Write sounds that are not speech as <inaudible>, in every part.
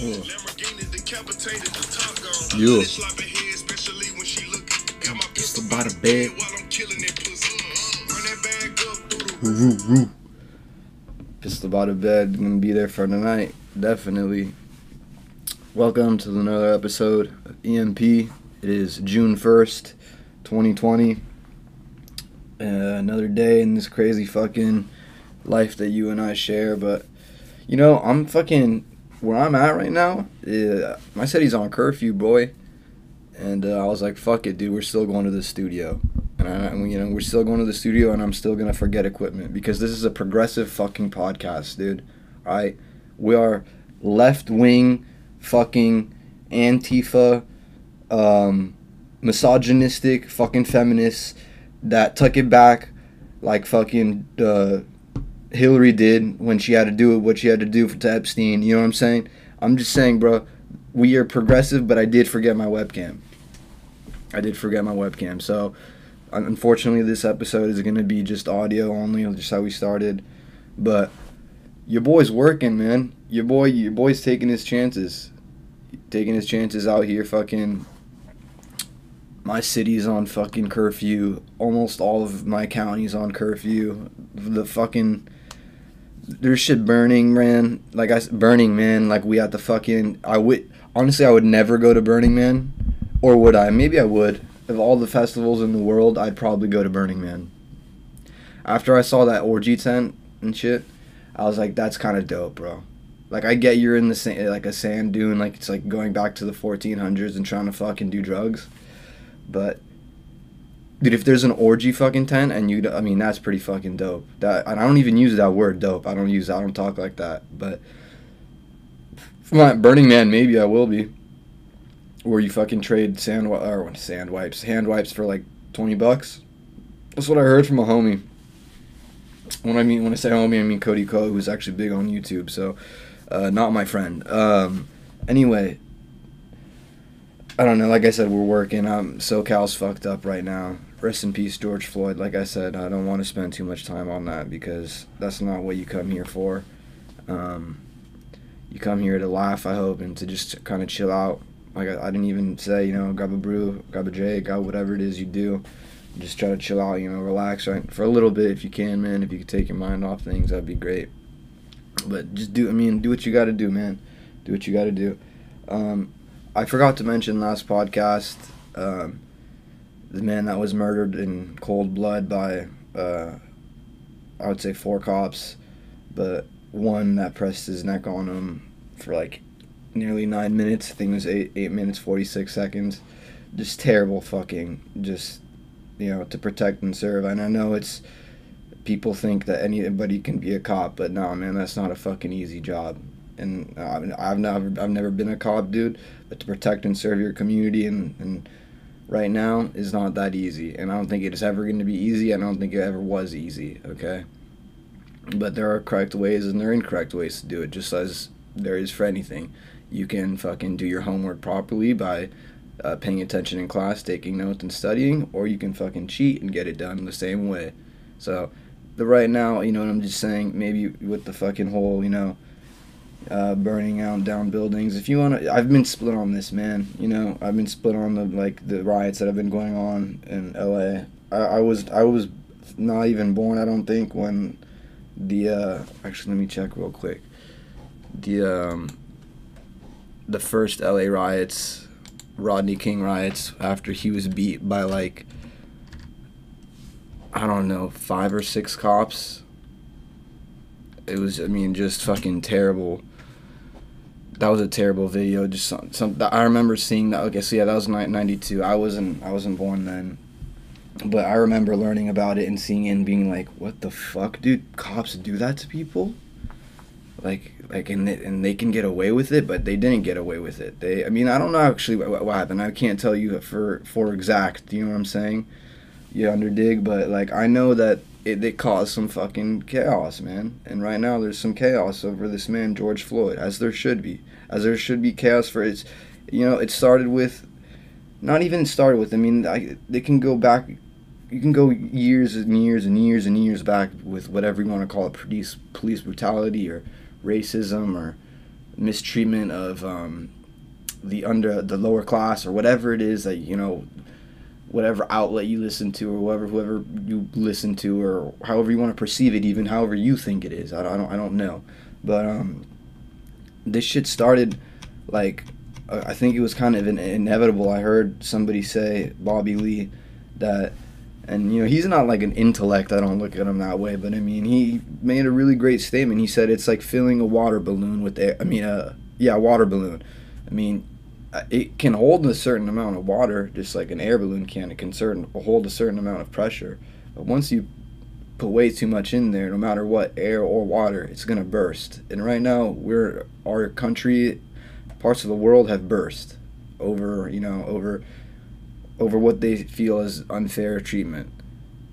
Oh. You. Just about a bed. Just about a bed. Gonna be there for tonight. Definitely. Welcome to another episode of EMP. It is June 1st, 2020. Uh, another day in this crazy fucking life that you and I share. But, you know, I'm fucking. Where I'm at right now, uh, my city's on curfew, boy. And uh, I was like, fuck it, dude, we're still going to the studio. And, I, you know, we're still going to the studio, and I'm still gonna forget equipment because this is a progressive fucking podcast, dude. All right, we are left wing, fucking Antifa, um, misogynistic, fucking feminists that tuck it back, like fucking uh, Hillary did when she had to do what she had to do for to Epstein. You know what I'm saying? I'm just saying, bro. We are progressive, but I did forget my webcam. I did forget my webcam, so unfortunately this episode is going to be just audio only just how we started but your boy's working man your boy your boy's taking his chances taking his chances out here fucking my city's on fucking curfew almost all of my counties on curfew the fucking there's shit burning man like i burning man like we had the fucking i would honestly i would never go to burning man or would i maybe i would of all the festivals in the world, I'd probably go to Burning Man. After I saw that orgy tent and shit, I was like, that's kind of dope, bro. Like, I get you're in the sand, like a sand dune, like it's like going back to the 1400s and trying to fucking do drugs. But, dude, if there's an orgy fucking tent and you, I mean, that's pretty fucking dope. That and I don't even use that word dope. I don't use, I don't talk like that. But, Burning Man, maybe I will be where you fucking trade sand or sand wipes, hand wipes for like twenty bucks. That's what I heard from a homie. When I mean when I say homie, I mean Cody Ko, who's actually big on YouTube. So, uh, not my friend. Um, anyway, I don't know. Like I said, we're working. Um, SoCal's fucked up right now. Rest in peace, George Floyd. Like I said, I don't want to spend too much time on that because that's not what you come here for. Um, you come here to laugh, I hope, and to just kind of chill out like I, I, didn't even say, you know, grab a brew, grab a J, grab whatever it is you do. Just try to chill out, you know, relax right for a little bit if you can, man. If you could take your mind off things, that'd be great. But just do, I mean, do what you got to do, man. Do what you got to do. Um, I forgot to mention last podcast um, the man that was murdered in cold blood by, uh, I would say, four cops, but one that pressed his neck on him for like nearly nine minutes. I think it was eight eight minutes forty six seconds. Just terrible fucking just you know to protect and serve. And I know it's people think that anybody can be a cop, but no, man, that's not a fucking easy job. And uh, I've never I've never been a cop, dude. But to protect and serve your community and and right now is not that easy. And I don't think it is ever going to be easy. I don't think it ever was easy. Okay. But there are correct ways and there are incorrect ways to do it, just as there is for anything you can fucking do your homework properly by uh, paying attention in class, taking notes, and studying, or you can fucking cheat and get it done the same way. So, the right now, you know what I'm just saying, maybe with the fucking whole, you know, uh, burning out down buildings. If you want to, I've been split on this, man. You know, I've been split on the like the riots that have been going on in L.A. I, I was I was not even born, I don't think, when the uh, actually let me check real quick. The um, the first LA riots, Rodney King riots, after he was beat by like, I don't know, five or six cops. It was, I mean, just fucking terrible. That was a terrible video. Just some, some I remember seeing that. Okay, so yeah, that was '92. I wasn't, I wasn't born then, but I remember learning about it and seeing it and being like, "What the fuck, dude? Cops do that to people?" Like, like and they, and they can get away with it but they didn't get away with it they i mean i don't know actually what, what happened i can't tell you for for exact you know what i'm saying you underdig but like i know that it, it caused some fucking chaos man. And right now there's some chaos over this man george floyd as there should be. As there should be chaos for its you know it started with not even started with i mean I, they can go back you can go years and years and years and years back with whatever you want to call it police police brutality or racism or mistreatment of um, the under the lower class or whatever it is that you know whatever outlet you listen to or whatever whoever you listen to or however you want to perceive it even however you think it is. I don't i don't, I don't know. But um this shit started like i think it was kind of in, inevitable. I heard somebody say bobby lee that and you know he's not like an intellect. I don't look at him that way but i mean he made a really great statement. He said it's like filling a water balloon with air i mean uh yeah water balloon. I mean it can hold a certain amount of water, just like an air balloon can. It can certain hold a certain amount of pressure, but once you put way too much in there, no matter what air or water, it's gonna burst. And right now, we're our country, parts of the world have burst over you know over over what they feel as unfair treatment,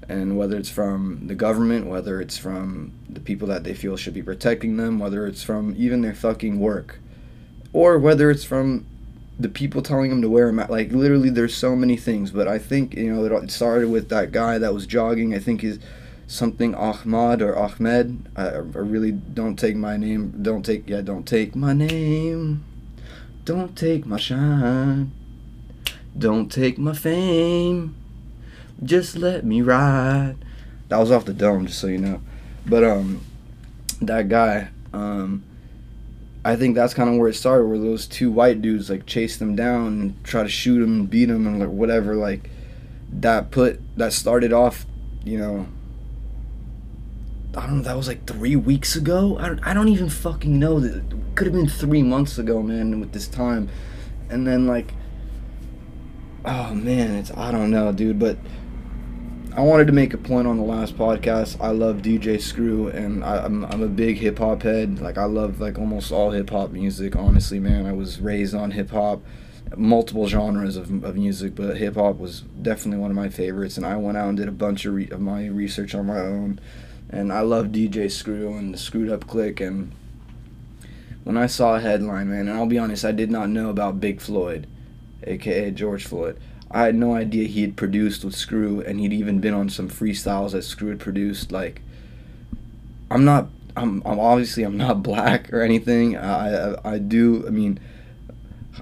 and whether it's from the government, whether it's from the people that they feel should be protecting them, whether it's from even their fucking work, or whether it's from the people telling him to wear a mask. Like literally, there's so many things. But I think you know it started with that guy that was jogging. I think he's something Ahmad or Ahmed. I, I really don't take my name. Don't take yeah. Don't take my name. Don't take my shine. Don't take my fame. Just let me ride. That was off the dome, just so you know. But um, that guy um I think that's kind of where it started, where those two white dudes like chase them down and try to shoot them beat them and like whatever. Like that put that started off, you know. I don't know. That was like three weeks ago. I don't, I don't even fucking know. That could have been three months ago, man. With this time, and then like, oh man, it's I don't know, dude. But I wanted to make a point on the last podcast. I love DJ Screw, and I, am I'm, I'm a big hip hop head. Like I love like almost all hip hop music. Honestly, man, I was raised on hip hop, multiple genres of, of music, but hip hop was definitely one of my favorites. And I went out and did a bunch of, re- of my research on my own, and I love DJ Screw and the Screwed Up Click. And when I saw a headline, man, and I'll be honest, I did not know about Big Floyd, aka George Floyd. I had no idea he had produced with Screw, and he'd even been on some freestyles that Screw had produced. Like, I'm not, I'm, I'm obviously I'm not <laughs> black or anything. I, I, I do. I mean,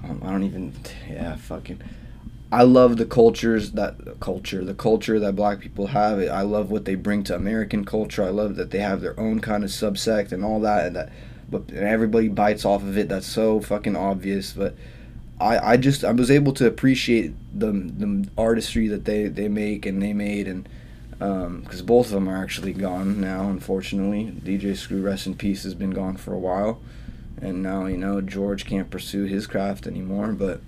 um, I don't even. Yeah, fucking. I love the cultures that culture, the culture that black people have. I love what they bring to American culture. I love that they have their own kind of subsect and all that, and that, but and everybody bites off of it. That's so fucking obvious, but I, I just I was able to appreciate the the artistry that they, they make and they made and because um, both of them are actually gone now unfortunately. DJ Screw rest in peace has been gone for a while. And now you know George can't pursue his craft anymore but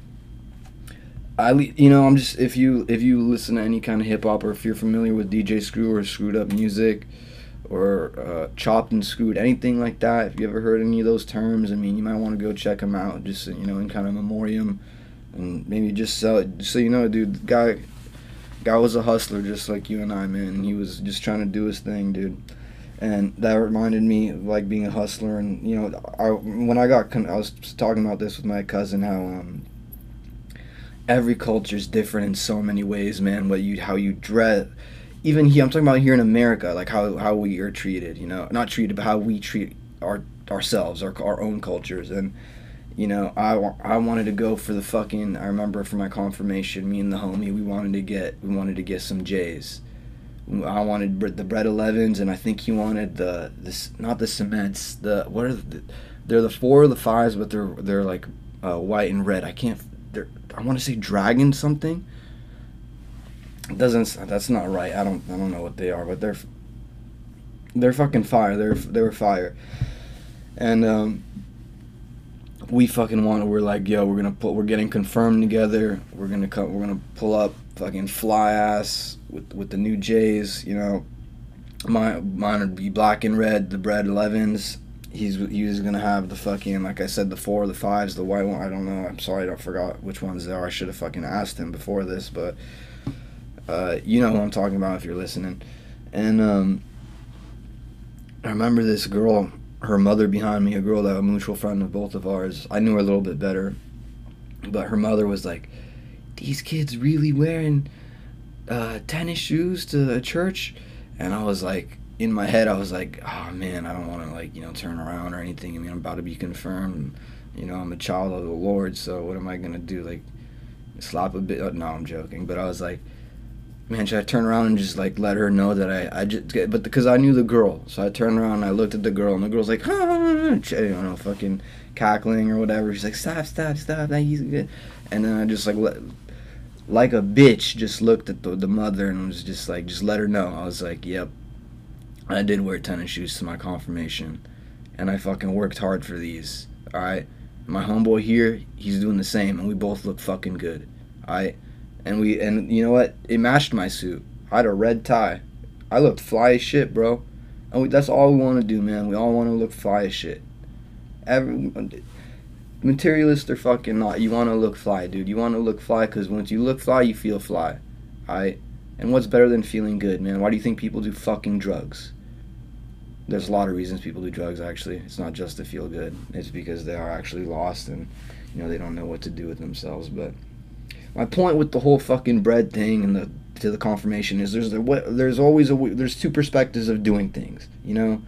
I you know I'm just if you if you listen to any kind of hip hop or if you're familiar with DJ Screw or screwed up music or uh, chopped and screwed, anything like that. If you ever heard any of those terms, I mean, you might want to go check them out, just you know, in kind of memoriam, and maybe just sell it. So you know, dude, the guy, guy was a hustler just like you and I, man. He was just trying to do his thing, dude. And that reminded me of like being a hustler, and you know, I when I got, I was talking about this with my cousin how um, every culture is different in so many ways, man. What you how you dress even here, I'm talking about here in America, like how, how we are treated, you know, not treated, but how we treat our ourselves, our, our own cultures. And, you know, I, I wanted to go for the fucking, I remember for my confirmation, me and the homie, we wanted to get, we wanted to get some J's. I wanted the bread 11s, and I think he wanted the, this, not the cements, the, what are the, they're the four or the fives, but they're, they're like uh, white and red. I can't, they're, I want to say dragon something doesn't that's not right. I don't I don't know what they are, but they're they're fucking fire. They're they were fire, and um, we fucking want. We're like, yo, we're gonna put. We're getting confirmed together. We're gonna come. We're gonna pull up fucking fly ass with with the new Jays. You know, my mine would be black and red. The bread 11s. He's he was gonna have the fucking like I said the four, the fives, the white one. I don't know. I'm sorry, I forgot which ones they are. I should have fucking asked him before this, but uh, you know who I'm talking about if you're listening. And um, I remember this girl, her mother behind me, a girl that a mutual friend of both of ours. I knew her a little bit better, but her mother was like, "These kids really wearing uh, tennis shoes to the church," and I was like, in my head, I was like, oh man, I don't want to like you know turn around or anything. I mean, I'm about to be confirmed. You know, I'm a child of the Lord, so what am I gonna do? Like, slap a bit? Oh, no, I'm joking. But I was like, man, should I turn around and just like let her know that I I just but because I knew the girl, so I turned around and I looked at the girl, and the girl's like, huh, you know, fucking cackling or whatever. She's like, stop, stop, stop. That he's good. And then I just like let, like a bitch, just looked at the the mother and was just like, just let her know. I was like, yep, I did wear tennis shoes to my confirmation, and I fucking worked hard for these. All right, my homeboy here, he's doing the same, and we both look fucking good. All right, and we and you know what? It matched my suit. I had a red tie. I looked fly as shit, bro. And we, that's all we want to do, man. We all want to look fly as shit. Every materialist or fucking not, you want to look fly, dude. You want to look fly because once you look fly, you feel fly. Alright? And what's better than feeling good, man? Why do you think people do fucking drugs? there's a lot of reasons people do drugs actually it's not just to feel good it's because they are actually lost and you know they don't know what to do with themselves but my point with the whole fucking bread thing and the to the confirmation is there's there's always a there's two perspectives of doing things you know?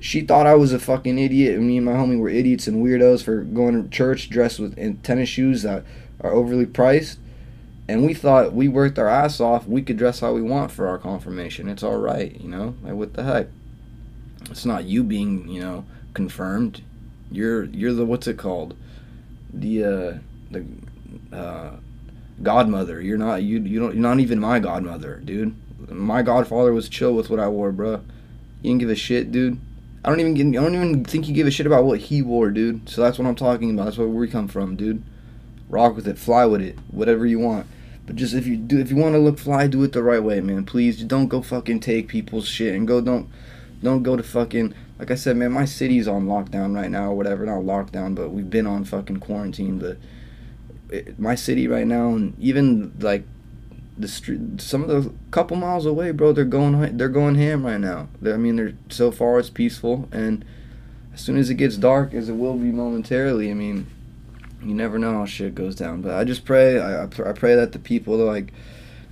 She thought I was a fucking idiot and me and my homie were idiots and weirdos for going to church dressed with in tennis shoes that are overly priced. And we thought we worked our ass off we could dress how we want for our confirmation. It's all right you know? Like what the heck? It's not you being, you know, confirmed. You're you're the what's it called? The uh the uh godmother. You're not you you don't you're not even my godmother, dude. My godfather was chill with what I wore, bro. You didn't give a shit, dude. I don't even I don't even think you give a shit about what he wore, dude. So that's what I'm talking about. That's where we come from, dude. Rock with it, fly with it, whatever you want. But just if you do, if you want to look fly, do it the right way, man. Please, don't go fucking take people's shit and go don't don't go to fucking like I said, man. My city's on lockdown right now, or whatever. Not lockdown, but we've been on fucking quarantine. But it, my city right now, and even like the street, some of the couple miles away, bro, they're going they're going ham right now. They're, I mean, they're so far it's peaceful, and as soon as it gets dark, as it will be momentarily, I mean, you never know how shit goes down. But I just pray, I I pray that the people like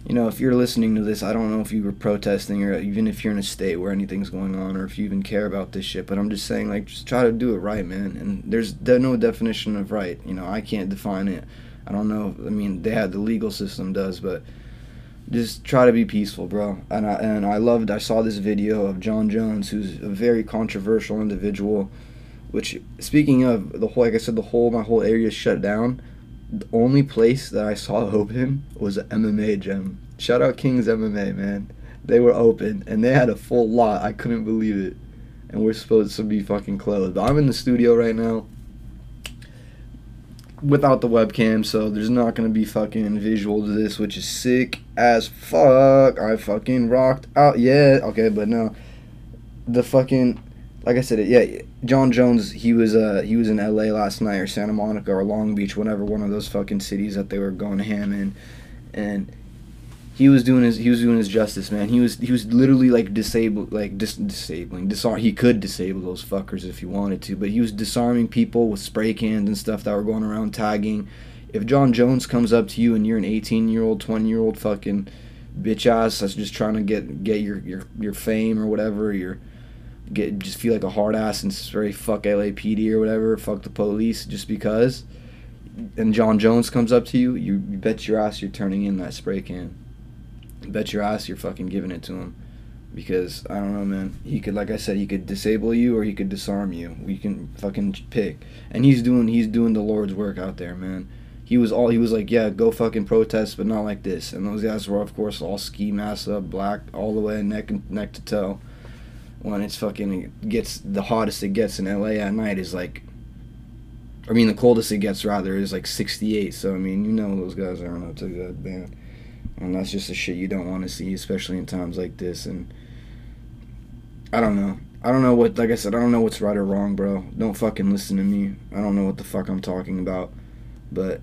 you know, if you're listening to this, I don't know if you were protesting or even if you're in a state where anything's going on or if you even care about this shit, but I'm just saying, like, just try to do it right, man. And there's no definition of right. You know, I can't define it. I don't know. I mean, they had the legal system does, but just try to be peaceful, bro. And I, and I loved, I saw this video of Jon Jones, who's a very controversial individual, which, speaking of the whole, like I said, the whole, my whole area shut down the only place that I saw <laughs> open was an MMA gym. Shout out Kings MMA, man. They were open and they had a full lot. I couldn't believe it. And we're supposed to be fucking closed. But I'm in the studio right now without the webcam, so there's not gonna be fucking visual to this, which is sick as fuck. I fucking rocked out. Yeah, okay, but no. The fucking like I said, yeah, Jon Jones. He was uh he was in L.A. last night or Santa Monica or Long Beach, whatever one of those fucking cities that they were going to ham in, and he was doing his he was doing his justice, man. He was he was literally like disabled, like dis- disabling, disarm. He could disable those fuckers if he wanted to, but he was disarming people with spray cans and stuff that were going around tagging. If Jon Jones comes up to you and you're an 18 year old, 20 year old fucking bitch ass that's just trying to get get your your your fame or whatever, your get just feel like a hard ass and say fuck LAPD or whatever, fuck the police just because, and Jon Jones comes up to you, you bet your ass you're turning in that spray can. Bet your ass you're fucking giving it to him. Because I don't know, man. He could, like I said, he could disable you or he could disarm you. We can fucking pick, and he's doing he's doing the Lord's work out there, man. He was all he was like, yeah, go fucking protest, but not like this. And those guys were, of course, all ski mask up, black all the way, neck neck to toe when it's fucking gets the hottest it gets in LA at night is like I mean the coldest it gets rather is like 68 so I mean you know those guys aren't up to good man and that's just the shit you don't want to see especially in times like this. And I don't know. I don't know what like I said I don't know what's right or wrong bro. Don't fucking listen to me. I don't know what the fuck I'm talking about. But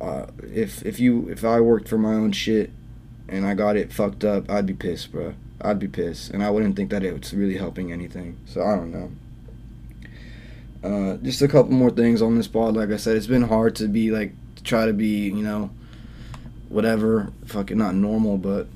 uh, if if you if I worked for my own shit and I got it fucked up I'd be pissed bro. I'd be pissed, and I wouldn't think that it's really helping anything. So I don't know. Uh, just a couple more things on this pod. Like I said, it's been hard to be like try to be you know, whatever, fucking not normal, but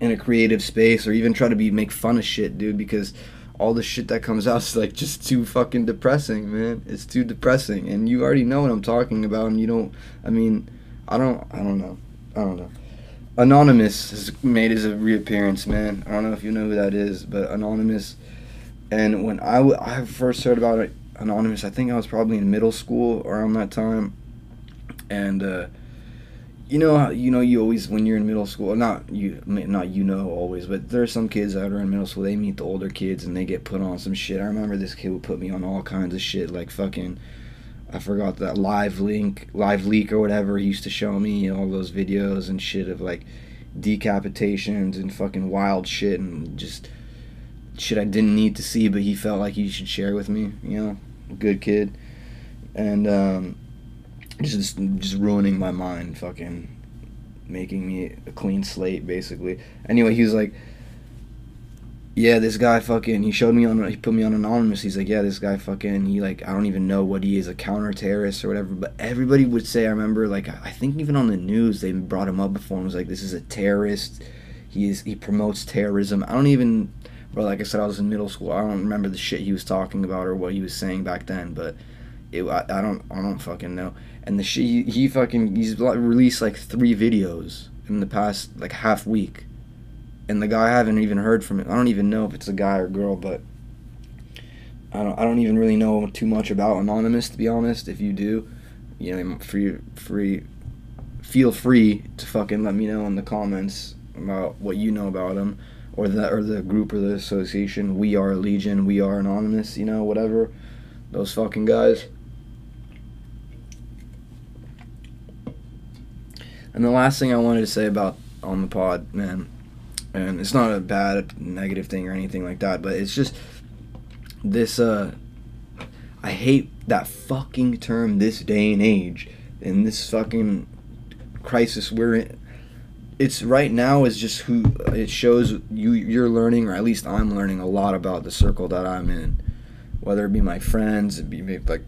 in a creative space or even try to be make fun of shit, dude, because all the shit that comes out <laughs> is like just too fucking depressing, man. It's too depressing, and you already know what I'm talking about, and you don't. I mean, I don't. I don't know. I don't know. Anonymous has made his reappearance, man. I don't know if you know who that is, but Anonymous. And when I, w- I first heard about Anonymous, I think I was probably in middle school around that time, and uh, you know you know you always when you're in middle school not you not you know always but there are some kids that are in middle school they meet the older kids and they get put on some shit. I remember this kid would put me on all kinds of shit like fucking i forgot that live link LiveLeak or whatever he used to show me all those videos and shit of like decapitations and fucking wild shit and just shit i didn't need to see but he felt like he should share with me you know good kid. And um just just ruining my mind, fucking making me a clean slate, basically. Anyway, he was like, "Yeah, this guy fucking." He showed me on. He put me on anonymous. He's like, "Yeah, this guy fucking." He like, I don't even know what he is, a counter terrorist or whatever. But everybody would say. I remember, like, I think even on the news they brought him up before and was like, "This is a terrorist. He is. He promotes terrorism." I don't even. Bro, like I said, I was in middle school. I don't remember the shit he was talking about or what he was saying back then, but it, I, I don't I don't fucking know. And the shit he, he fucking he's released like three videos in the past like half week, and the guy I haven't even heard from it. I don't even know if it's a guy or girl, but I don't I don't even really know too much about Anonymous to be honest. If you do, you know, free free feel free to fucking let me know in the comments about what you know about him or the or the group or the association. We are Legion. We are Anonymous. You know, whatever. Those fucking guys. And the last thing I wanted to say about on the pod, man, and it's not a bad negative thing or anything like that, but it's just this uh I hate that fucking term this day and age in this fucking crisis we're in. It's right now is just who it shows you you're learning or at least I'm learning a lot about the circle that I'm in. Whether it be my friends, it be like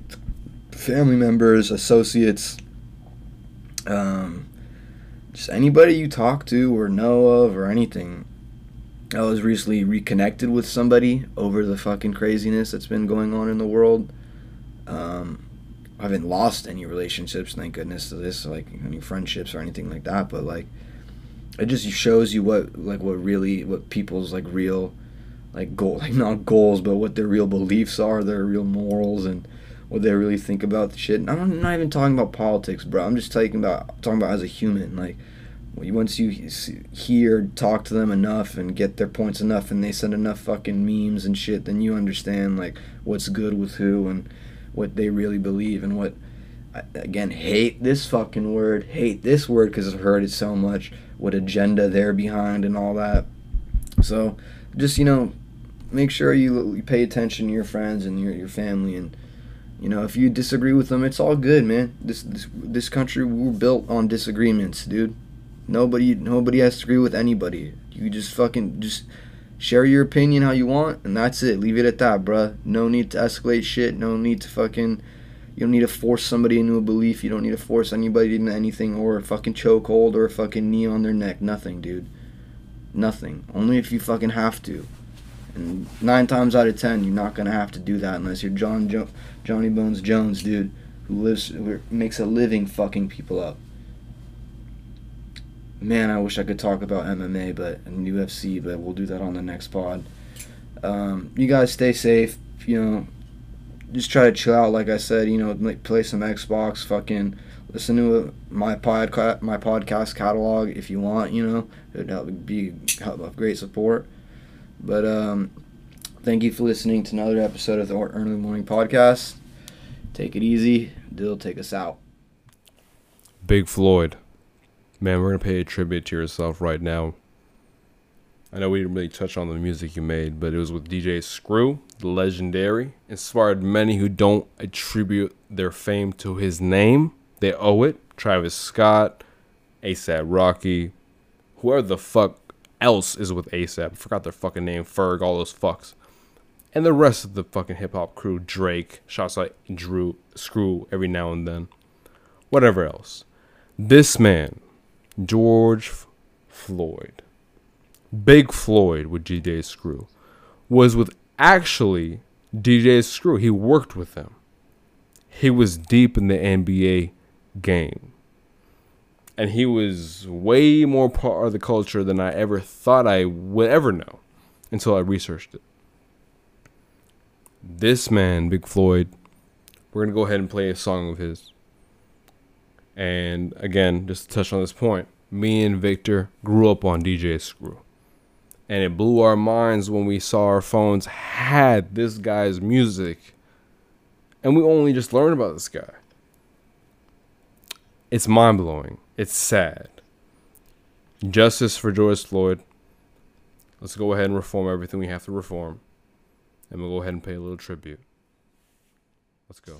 family members, associates, um, just anybody you talk to or know of or anything. I was recently reconnected with somebody over the fucking craziness that's been going on in the world. Um, I haven't lost any relationships, thank goodness to this, like any friendships or anything like that. But like, it just shows you what like what really what people's like real like goal like <laughs> not goals, but what their real beliefs are, their real morals, and what they really think about the shit. And I'm not even talking about politics, bro. I'm just talking about talking about as a human. Like once you hear, talk to them enough, and get their points enough, and they send enough fucking memes and shit, then you understand like what's good with who and what they really believe and what. Again, hate this fucking word. Hate this word because I've heard it so much. What agenda they're behind and all that. So, just you know, make sure you, you pay attention to your friends and your your family and you know, if you disagree with them, it's all good, man. This this this country we're built on disagreements, dude. Nobody nobody has to agree with anybody. You just fucking just share your opinion how you want, and that's it. Leave it at that, bruh. No need to escalate shit. No need to fucking. You don't need to force somebody into a belief. You don't need to force anybody into anything or a fucking chokehold or a fucking knee on their neck. Nothing, dude. Nothing. Only if you fucking have to. And nine times out of ten, you're not gonna have to do that unless you're John jo- Johnny Bones Jones, dude, who lives who makes a living fucking people up. Man, I wish I could talk about MMA, but and UFC, but we'll do that on the next pod. Um, you guys stay safe. You know, just try to chill out. Like I said, you know, play some Xbox. Fucking listen to my podcast, my podcast catalog if you want. You know, it'd help be help great support. But um, thank you for listening to another episode of the Early Morning Podcast. Take it easy. Dill, take us out. Big Floyd. Man, we're going to pay a tribute to yourself right now. I know we didn't really touch on the music you made, but it was with DJ Screw, the legendary. Inspired many who don't attribute their fame to his name. They owe it. Travis Scott, ASAP Rocky, whoever the fuck else is with ASAP. Forgot their fucking name. Ferg, all those fucks. And the rest of the fucking hip hop crew. Drake, shots like Drew, Screw every now and then. Whatever else. This man George Floyd Big Floyd with DJ Screw was with actually DJ Screw. He worked with them. He was deep in the NBA game. And he was way more part of the culture than I ever thought I would ever know until I researched it. This man, Big Floyd, we're going to go ahead and play a song of his. And again, just to touch on this point, me and Victor grew up on DJ Screw. And it blew our minds when we saw our phones had this guy's music. And we only just learned about this guy. It's mind blowing. It's sad. Justice for George Floyd. Let's go ahead and reform everything we have to reform. And we'll go ahead and pay a little tribute. Let's go.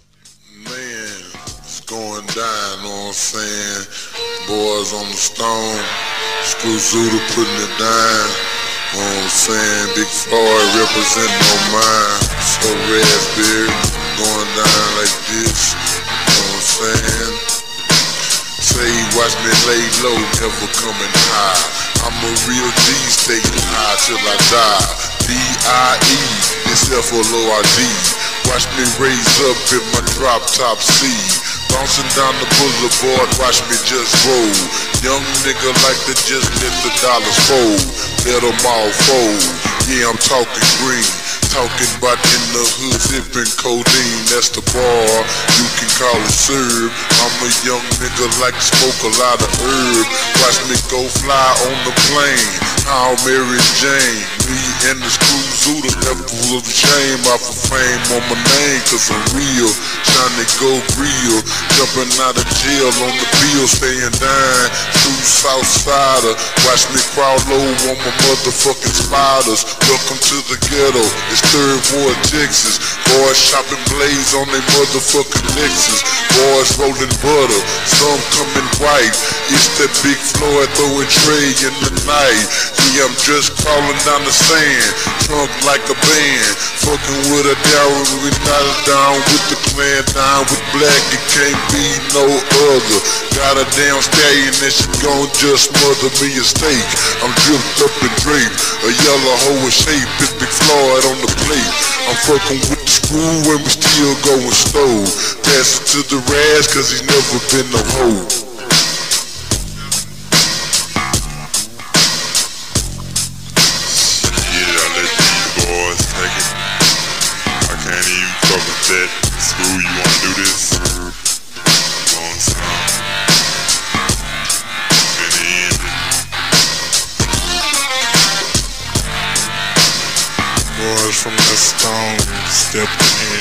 Man, it's going down, know what I'm saying? Boys on the stone, Screw Zuda putting it down. Know what I'm saying? Big Floyd representing. So Raspberry going down like this. Know what I'm saying? Say, watch me lay low, never coming high. I'm a real G, staying high till I die. D-I-E. Watch me raise up in my drop top C. Bouncing down the boulevard, watch me just roll. Young nigga like to just let the dollars fold. Let them all fold. Yeah, I'm talking green. Talking about in the hood sipping codeine, that's the bar. You can call it serve. I'm a young nigga like smoke a lot of herb. Watch me go fly on the plane. How Mary Jane, me and the screw Zuda, full of shame off of fame on my name, cause I'm real. Trying to go real. Jumping out of jail on the bill, staying down. True Southsider. Watch me crawl low on my motherfucking spiders. Welcome to the ghetto. It's third ward, Texas. Boys shopping blades on their motherfucking Lexus. Boys rolling butter. Some coming white. It's that big Floyd throwing tray in the night. Yeah, I'm just crawling down the sand. Trunk like a band. Fucking with a dowry. We not down with the clan. Down with black. It can't be no other. Got a damn stallion and she gon' just mother me a steak. I'm dripped up and draped. A yellow hoe in shape. It's Big Floyd on the plate. I'm fucking with the screw and we still going stove. Pass it to the Raz cause he's never been no hoe. Stepping